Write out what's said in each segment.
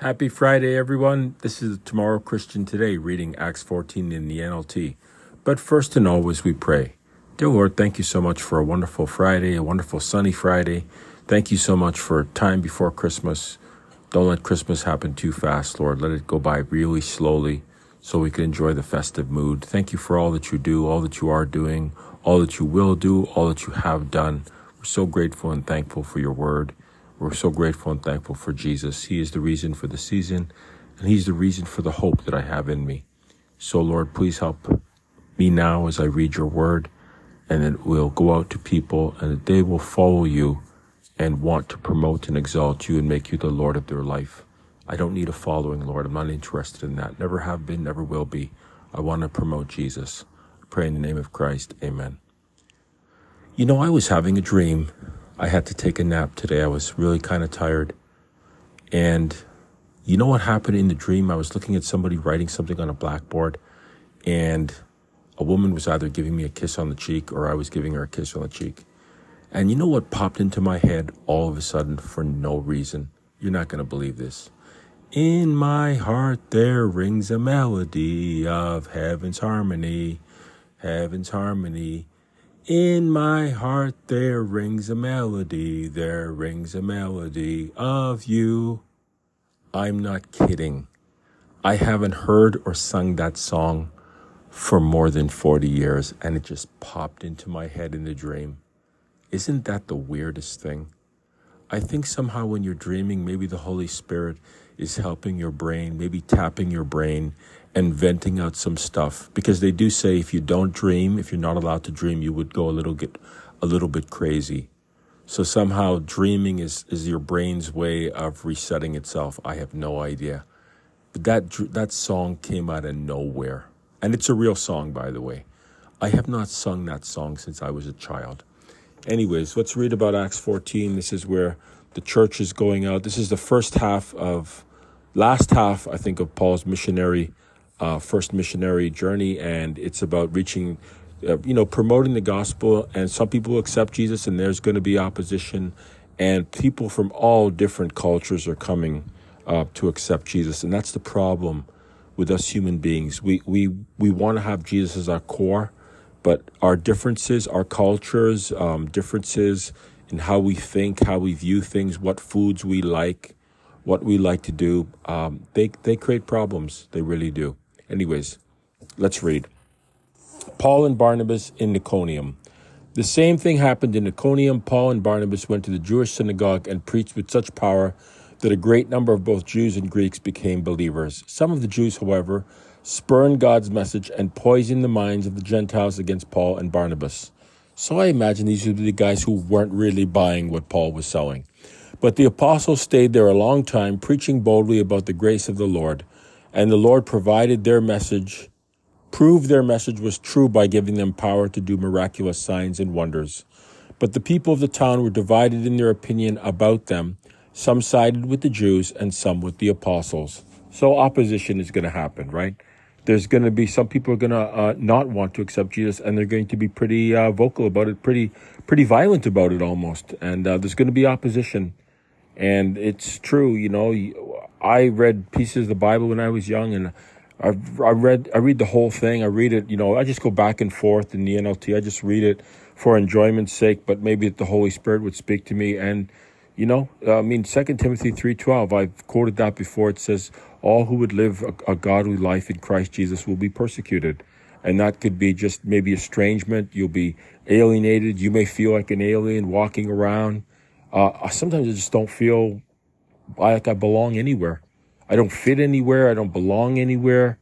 Happy Friday, everyone. This is Tomorrow Christian Today, reading Acts 14 in the NLT. But first and always, we pray. Dear Lord, thank you so much for a wonderful Friday, a wonderful sunny Friday. Thank you so much for time before Christmas. Don't let Christmas happen too fast, Lord. Let it go by really slowly so we can enjoy the festive mood. Thank you for all that you do, all that you are doing, all that you will do, all that you have done. We're so grateful and thankful for your word. We're so grateful and thankful for Jesus. He is the reason for the season, and He's the reason for the hope that I have in me. So, Lord, please help me now as I read your word, and it will go out to people, and that they will follow you and want to promote and exalt you and make you the Lord of their life. I don't need a following, Lord. I'm not interested in that. Never have been, never will be. I want to promote Jesus. I pray in the name of Christ. Amen. You know, I was having a dream I had to take a nap today. I was really kind of tired. And you know what happened in the dream? I was looking at somebody writing something on a blackboard, and a woman was either giving me a kiss on the cheek or I was giving her a kiss on the cheek. And you know what popped into my head all of a sudden for no reason? You're not going to believe this. In my heart there rings a melody of heaven's harmony, heaven's harmony. In my heart there rings a melody, there rings a melody of you. I'm not kidding. I haven't heard or sung that song for more than 40 years, and it just popped into my head in a dream. Isn't that the weirdest thing? I think somehow when you're dreaming, maybe the Holy Spirit is helping your brain, maybe tapping your brain and venting out some stuff because they do say if you don't dream, if you're not allowed to dream, you would go a little get a little bit crazy. So somehow dreaming is is your brain's way of resetting itself. I have no idea. But that that song came out of nowhere. And it's a real song by the way. I have not sung that song since I was a child. Anyways, let's read about Acts 14. This is where the church is going out. This is the first half of last half I think of Paul's missionary uh, first missionary journey, and it's about reaching, uh, you know, promoting the gospel. And some people accept Jesus, and there's going to be opposition, and people from all different cultures are coming uh, to accept Jesus, and that's the problem with us human beings. We we we want to have Jesus as our core, but our differences, our cultures, um, differences in how we think, how we view things, what foods we like, what we like to do, um, they they create problems. They really do. Anyways, let's read. Paul and Barnabas in Iconium. The same thing happened in Iconium. Paul and Barnabas went to the Jewish synagogue and preached with such power that a great number of both Jews and Greeks became believers. Some of the Jews, however, spurned God's message and poisoned the minds of the Gentiles against Paul and Barnabas. So I imagine these would be the guys who weren't really buying what Paul was selling. But the apostles stayed there a long time, preaching boldly about the grace of the Lord. And the Lord provided their message, proved their message was true by giving them power to do miraculous signs and wonders. But the people of the town were divided in their opinion about them. Some sided with the Jews and some with the apostles. So opposition is going to happen, right? There's going to be some people are going to uh, not want to accept Jesus, and they're going to be pretty uh, vocal about it, pretty pretty violent about it almost. And uh, there's going to be opposition, and it's true. You know, I read pieces of the Bible when I was young, and I I read I read the whole thing. I read it, you know. I just go back and forth in the NLT. I just read it for enjoyment's sake, but maybe the Holy Spirit would speak to me. And you know, I mean, Second Timothy three twelve. I've quoted that before. It says, "All who would live a, a godly life in Christ Jesus will be persecuted." And that could be just maybe estrangement. You'll be alienated. You may feel like an alien walking around. Uh, sometimes I just don't feel like I belong anywhere. I don't fit anywhere. I don't belong anywhere.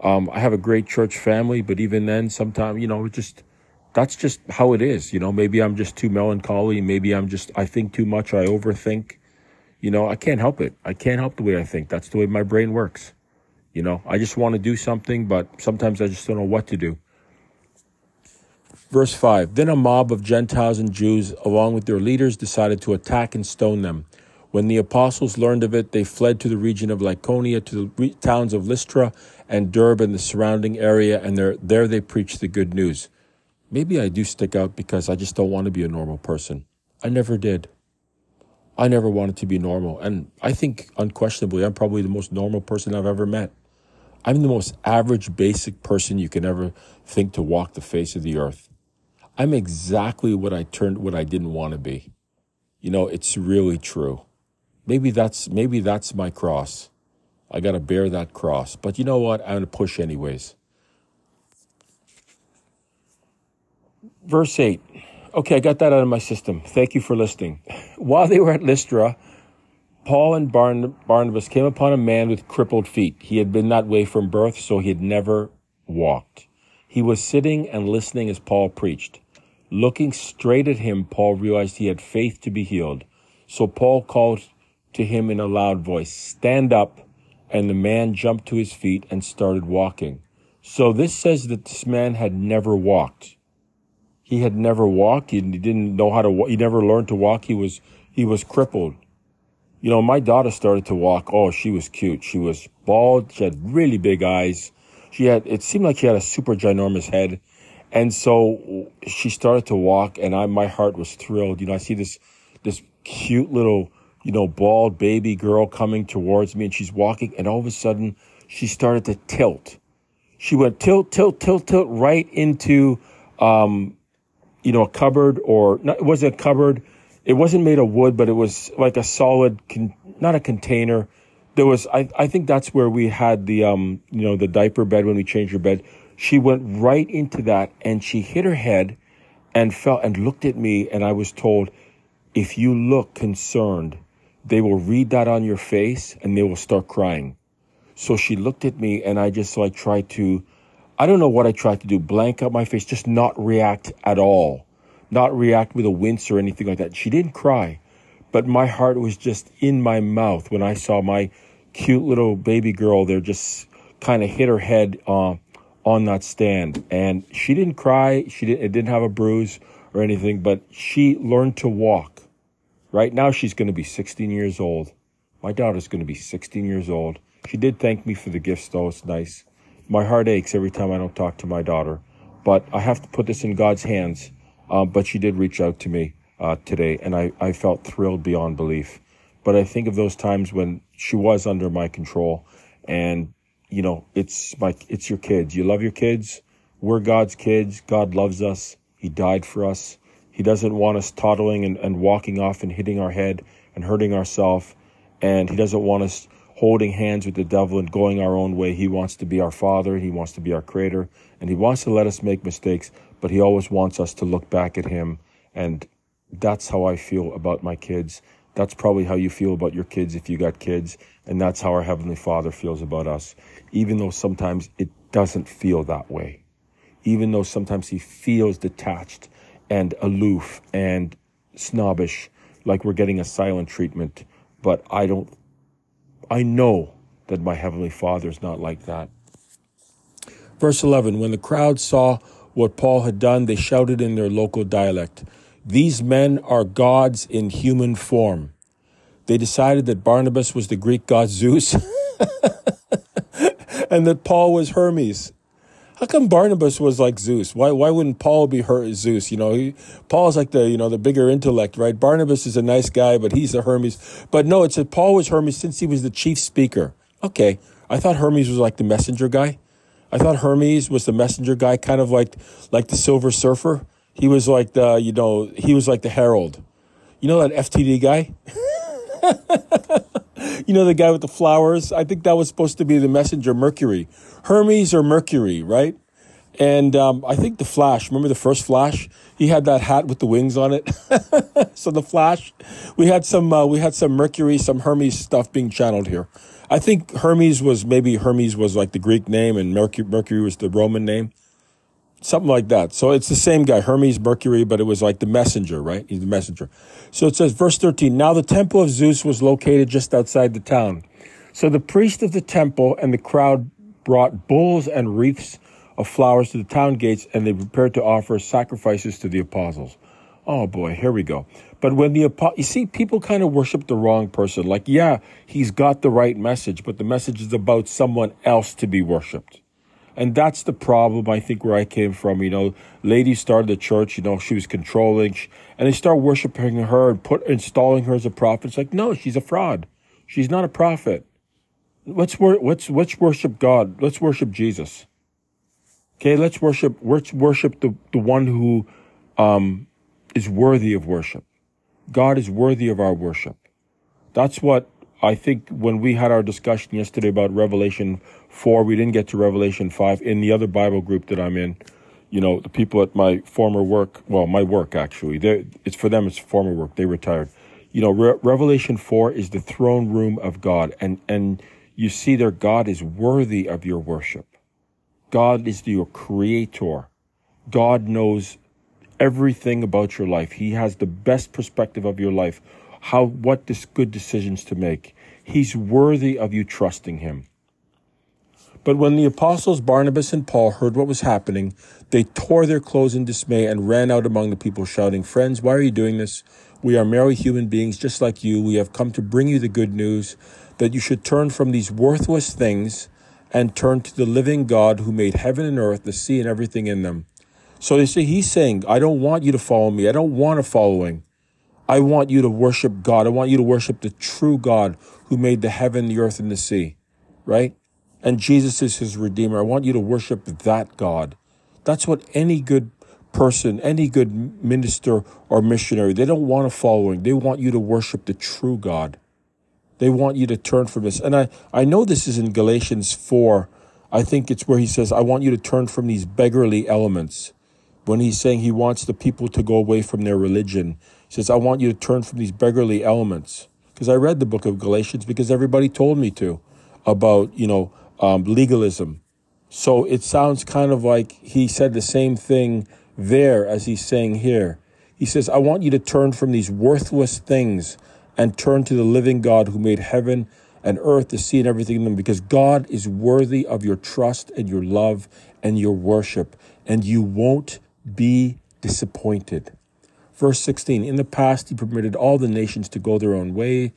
Um, I have a great church family, but even then, sometimes, you know, it just, that's just how it is. You know, maybe I'm just too melancholy. Maybe I'm just, I think too much. I overthink. You know, I can't help it. I can't help the way I think. That's the way my brain works. You know, I just want to do something, but sometimes I just don't know what to do. Verse 5 Then a mob of Gentiles and Jews, along with their leaders, decided to attack and stone them. When the apostles learned of it, they fled to the region of Lycaonia, to the towns of Lystra and Derbe and the surrounding area, and there, there they preached the good news. Maybe I do stick out because I just don't want to be a normal person. I never did. I never wanted to be normal. And I think unquestionably, I'm probably the most normal person I've ever met. I'm the most average, basic person you can ever think to walk the face of the earth. I'm exactly what I turned, what I didn't want to be. You know, it's really true. Maybe that's, maybe that's my cross. I got to bear that cross. But you know what? I'm going to push anyways. Verse 8. Okay, I got that out of my system. Thank you for listening. While they were at Lystra, Paul and Barn- Barnabas came upon a man with crippled feet. He had been that way from birth, so he had never walked. He was sitting and listening as Paul preached. Looking straight at him, Paul realized he had faith to be healed. So Paul called to him in a loud voice, Stand up. And the man jumped to his feet and started walking. So this says that this man had never walked. He had never walked. He didn't know how to walk. He never learned to walk. He was, he was crippled. You know, my daughter started to walk. Oh, she was cute. She was bald. She had really big eyes. She had, it seemed like she had a super ginormous head. And so she started to walk and I, my heart was thrilled. You know, I see this, this cute little, you know, bald baby girl coming towards me and she's walking and all of a sudden she started to tilt. She went tilt, tilt, tilt, tilt right into, um, you know, a cupboard or not, it wasn't a cupboard. It wasn't made of wood, but it was like a solid, con- not a container. There was, I, I think that's where we had the, um, you know, the diaper bed when we changed her bed. She went right into that and she hit her head and fell and looked at me. And I was told, if you look concerned, they will read that on your face and they will start crying. So she looked at me and I just like tried to, I don't know what I tried to do, blank out my face, just not react at all, not react with a wince or anything like that. She didn't cry, but my heart was just in my mouth when I saw my cute little baby girl there just kind of hit her head uh, on that stand. And she didn't cry. She didn't, didn't have a bruise or anything, but she learned to walk. Right now, she's going to be 16 years old. My daughter's going to be 16 years old. She did thank me for the gifts, though. It's nice my heart aches every time I don't talk to my daughter. But I have to put this in God's hands. Uh, but she did reach out to me uh, today, and I, I felt thrilled beyond belief. But I think of those times when she was under my control, and you know, it's my it's your kids. You love your kids. We're God's kids. God loves us. He died for us. He doesn't want us toddling and, and walking off and hitting our head and hurting ourselves. And he doesn't want us holding hands with the devil and going our own way. He wants to be our father, he wants to be our creator, and he wants to let us make mistakes, but he always wants us to look back at him. And that's how I feel about my kids. That's probably how you feel about your kids if you got kids. And that's how our Heavenly Father feels about us, even though sometimes it doesn't feel that way. Even though sometimes he feels detached and aloof and snobbish, like we're getting a silent treatment. But I don't I know that my Heavenly Father is not like that. Verse 11 When the crowd saw what Paul had done, they shouted in their local dialect, These men are gods in human form. They decided that Barnabas was the Greek god Zeus and that Paul was Hermes. How come Barnabas was like Zeus? Why why wouldn't Paul be her Zeus? You know, he, Paul's like the you know the bigger intellect, right? Barnabas is a nice guy, but he's a Hermes. But no, it said Paul was Hermes since he was the chief speaker. Okay, I thought Hermes was like the messenger guy. I thought Hermes was the messenger guy, kind of like like the Silver Surfer. He was like the you know he was like the herald. You know that FTD guy. you know the guy with the flowers. I think that was supposed to be the messenger, Mercury. Hermes or Mercury, right? And um, I think the Flash. Remember the first Flash? He had that hat with the wings on it. so the Flash, we had some uh, we had some Mercury, some Hermes stuff being channeled here. I think Hermes was maybe Hermes was like the Greek name, and Mercury, Mercury was the Roman name, something like that. So it's the same guy, Hermes Mercury, but it was like the messenger, right? He's the messenger. So it says, verse thirteen. Now the temple of Zeus was located just outside the town. So the priest of the temple and the crowd brought bulls and wreaths of flowers to the town gates, and they prepared to offer sacrifices to the apostles. Oh boy, here we go. But when the you see, people kind of worship the wrong person. Like, yeah, he's got the right message, but the message is about someone else to be worshipped. And that's the problem, I think, where I came from. You know, ladies started the church, you know, she was controlling, and they start worshiping her and put installing her as a prophet. It's like, no, she's a fraud. She's not a prophet. Let's, wor- let's, let's worship God. Let's worship Jesus. Okay, let's worship, let's worship the, the one who um, is worthy of worship. God is worthy of our worship. That's what I think when we had our discussion yesterday about Revelation 4, we didn't get to Revelation 5 in the other Bible group that I'm in. You know, the people at my former work, well, my work actually, it's for them, it's former work. They retired. You know, Re- Revelation 4 is the throne room of God. And, and you see there, God is worthy of your worship. God is your creator. God knows everything about your life. He has the best perspective of your life, how what this good decisions to make. He's worthy of you trusting him. But when the apostles Barnabas and Paul heard what was happening, they tore their clothes in dismay and ran out among the people, shouting, Friends, why are you doing this? We are merely human beings just like you. We have come to bring you the good news that you should turn from these worthless things and turn to the living God who made heaven and earth, the sea, and everything in them. So they say, He's saying, I don't want you to follow me. I don't want a following. I want you to worship God. I want you to worship the true God who made the heaven, the earth, and the sea, right? And Jesus is his Redeemer. I want you to worship that God. That's what any good person, any good minister or missionary, they don't want a following. They want you to worship the true God. They want you to turn from this. And I, I know this is in Galatians 4. I think it's where he says, I want you to turn from these beggarly elements. When he's saying he wants the people to go away from their religion, he says, I want you to turn from these beggarly elements. Because I read the book of Galatians because everybody told me to about, you know, um, legalism. So it sounds kind of like he said the same thing there as he's saying here. He says, I want you to turn from these worthless things and turn to the living God who made heaven and earth, the sea, and everything in them, because God is worthy of your trust and your love and your worship, and you won't be disappointed. Verse 16 In the past, he permitted all the nations to go their own way,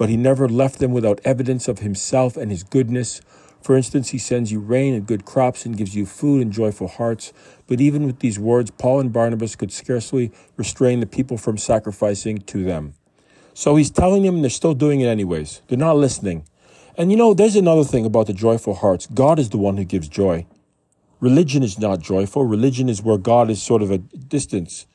but he never left them without evidence of himself and his goodness. For instance, he sends you rain and good crops and gives you food and joyful hearts. But even with these words, Paul and Barnabas could scarcely restrain the people from sacrificing to them. So he's telling them, they're still doing it anyways. They're not listening. And you know, there's another thing about the joyful hearts God is the one who gives joy. Religion is not joyful. Religion is where God is sort of a distance.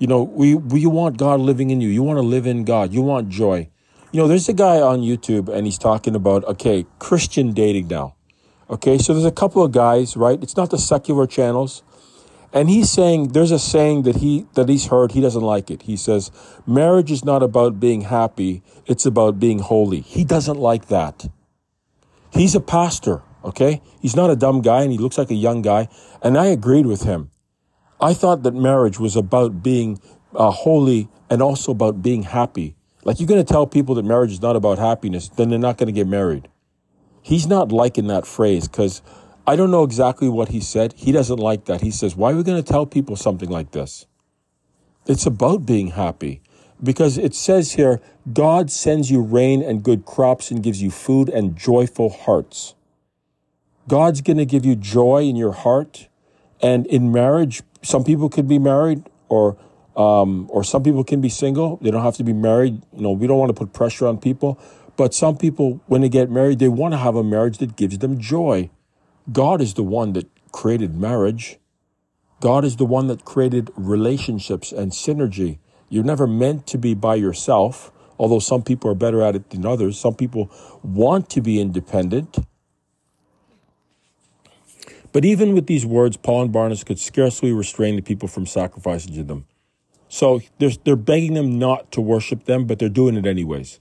You know, we, we want God living in you. You want to live in God. You want joy. You know, there's a guy on YouTube and he's talking about, okay, Christian dating now. Okay, so there's a couple of guys, right? It's not the secular channels. And he's saying there's a saying that he that he's heard, he doesn't like it. He says, marriage is not about being happy, it's about being holy. He doesn't like that. He's a pastor, okay? He's not a dumb guy and he looks like a young guy, and I agreed with him. I thought that marriage was about being uh, holy and also about being happy. Like you're going to tell people that marriage is not about happiness, then they're not going to get married. He's not liking that phrase because I don't know exactly what he said. He doesn't like that. He says, Why are we going to tell people something like this? It's about being happy because it says here, God sends you rain and good crops and gives you food and joyful hearts. God's going to give you joy in your heart. And in marriage, some people could be married or um, or some people can be single. They don't have to be married. You know, we don't want to put pressure on people. But some people, when they get married, they want to have a marriage that gives them joy. God is the one that created marriage. God is the one that created relationships and synergy. You're never meant to be by yourself, although some people are better at it than others. Some people want to be independent. But even with these words, Paul and Barnabas could scarcely restrain the people from sacrificing to them. So they're, they're begging them not to worship them, but they're doing it anyways.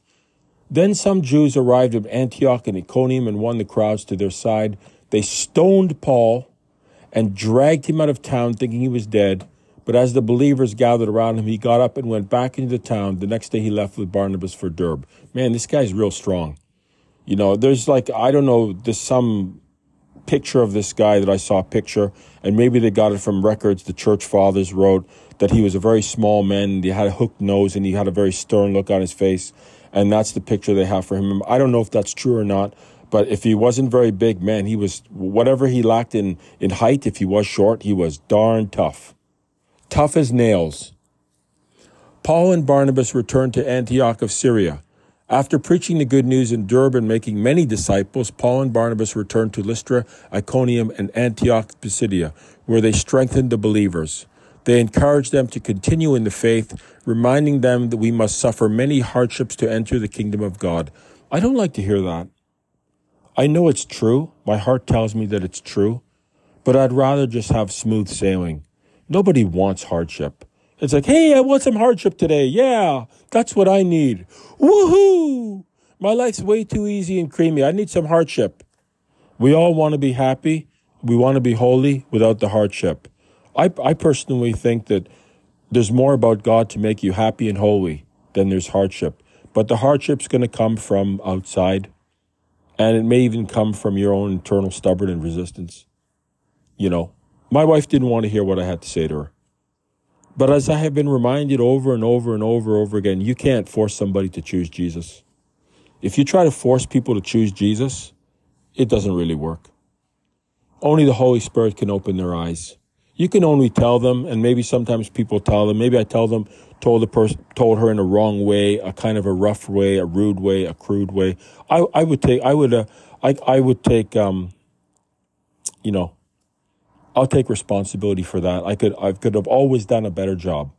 Then some Jews arrived at Antioch and Iconium and won the crowds to their side. They stoned Paul and dragged him out of town, thinking he was dead. But as the believers gathered around him, he got up and went back into the town. The next day, he left with Barnabas for Derb. Man, this guy's real strong. You know, there's like, I don't know, there's some picture of this guy that I saw a picture, and maybe they got it from records the church fathers wrote that he was a very small man. He had a hooked nose and he had a very stern look on his face. And that's the picture they have for him. I don't know if that's true or not, But if he wasn't very big, man, he was whatever he lacked in, in height, if he was short, he was darn tough. Tough as nails. Paul and Barnabas returned to Antioch of Syria. After preaching the good news in Durban, making many disciples, Paul and Barnabas returned to Lystra, Iconium, and Antioch Pisidia, where they strengthened the believers. They encouraged them to continue in the faith, reminding them that we must suffer many hardships to enter the kingdom of God. I don't like to hear that. I know it's true. My heart tells me that it's true. But I'd rather just have smooth sailing. Nobody wants hardship. It's like, hey, I want some hardship today. Yeah, that's what I need. Woohoo! My life's way too easy and creamy. I need some hardship. We all want to be happy. We want to be holy without the hardship. I, I personally think that there's more about God to make you happy and holy than there's hardship. But the hardship's going to come from outside. And it may even come from your own internal stubborn and resistance. You know, my wife didn't want to hear what I had to say to her. But as I have been reminded over and over and over and over again, you can't force somebody to choose Jesus. If you try to force people to choose Jesus, it doesn't really work. Only the Holy Spirit can open their eyes. You can only tell them, and maybe sometimes people tell them, maybe I tell them, told the person, told her in a wrong way, a kind of a rough way, a rude way, a crude way. I, I would take, I would, uh, I, I would take, um, you know, I'll take responsibility for that. I could, I could have always done a better job.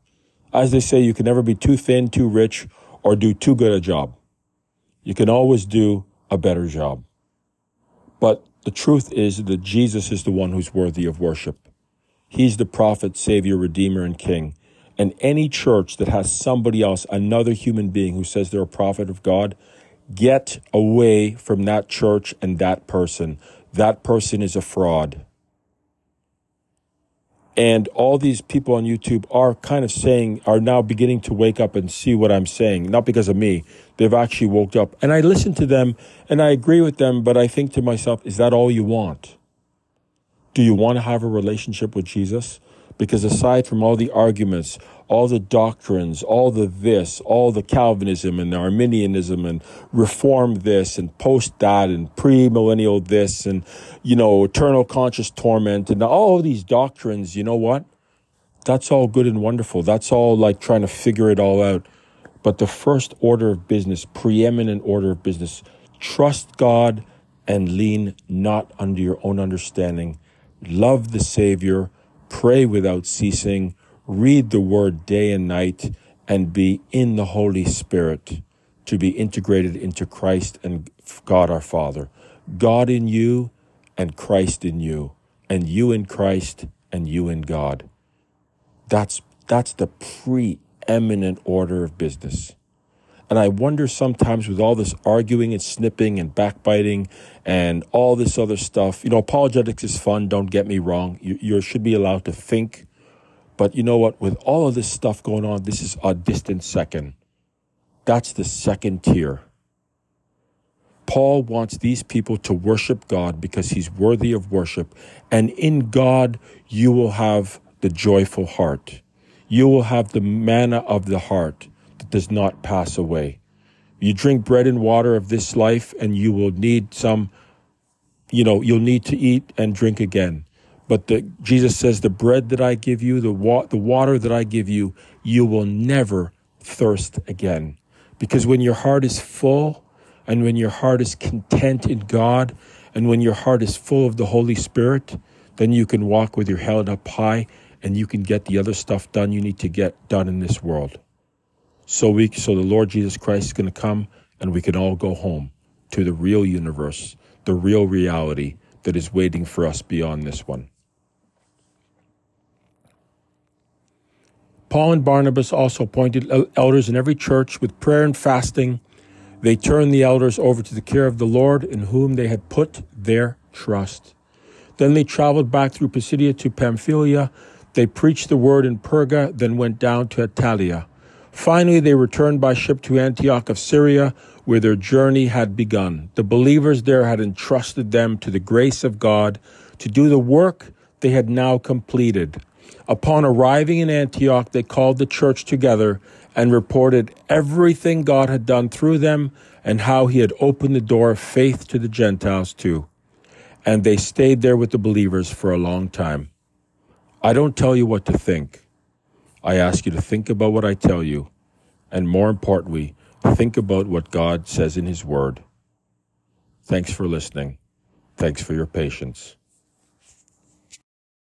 As they say, you can never be too thin, too rich, or do too good a job. You can always do a better job. But the truth is that Jesus is the one who's worthy of worship. He's the prophet, savior, redeemer, and king. And any church that has somebody else, another human being who says they're a prophet of God, get away from that church and that person. That person is a fraud. And all these people on YouTube are kind of saying, are now beginning to wake up and see what I'm saying. Not because of me. They've actually woke up. And I listen to them and I agree with them, but I think to myself, is that all you want? Do you want to have a relationship with Jesus? Because aside from all the arguments, all the doctrines, all the this, all the Calvinism and Arminianism and reform this and post that and premillennial this and, you know, eternal conscious torment and all these doctrines, you know what? That's all good and wonderful. That's all like trying to figure it all out. But the first order of business, preeminent order of business, trust God and lean not under your own understanding. Love the Savior, pray without ceasing read the word day and night, and be in the Holy Spirit to be integrated into Christ and God our Father. God in you and Christ in you, and you in Christ and you in God. That's, that's the preeminent order of business. And I wonder sometimes with all this arguing and snipping and backbiting and all this other stuff, you know, apologetics is fun, don't get me wrong. You, you should be allowed to think but you know what? With all of this stuff going on, this is a distant second. That's the second tier. Paul wants these people to worship God because he's worthy of worship. And in God, you will have the joyful heart. You will have the manna of the heart that does not pass away. You drink bread and water of this life, and you will need some, you know, you'll need to eat and drink again. But the, Jesus says, the bread that I give you, the, wa- the water that I give you, you will never thirst again. Because when your heart is full and when your heart is content in God and when your heart is full of the Holy Spirit, then you can walk with your head up high and you can get the other stuff done you need to get done in this world. So we, so the Lord Jesus Christ is going to come and we can all go home to the real universe, the real reality that is waiting for us beyond this one. Paul and Barnabas also appointed elders in every church with prayer and fasting. They turned the elders over to the care of the Lord in whom they had put their trust. Then they traveled back through Pisidia to Pamphylia. They preached the word in Perga, then went down to Attalia. Finally, they returned by ship to Antioch of Syria, where their journey had begun. The believers there had entrusted them to the grace of God to do the work they had now completed. Upon arriving in Antioch, they called the church together and reported everything God had done through them and how he had opened the door of faith to the Gentiles too. And they stayed there with the believers for a long time. I don't tell you what to think. I ask you to think about what I tell you, and more importantly, think about what God says in His Word. Thanks for listening. Thanks for your patience.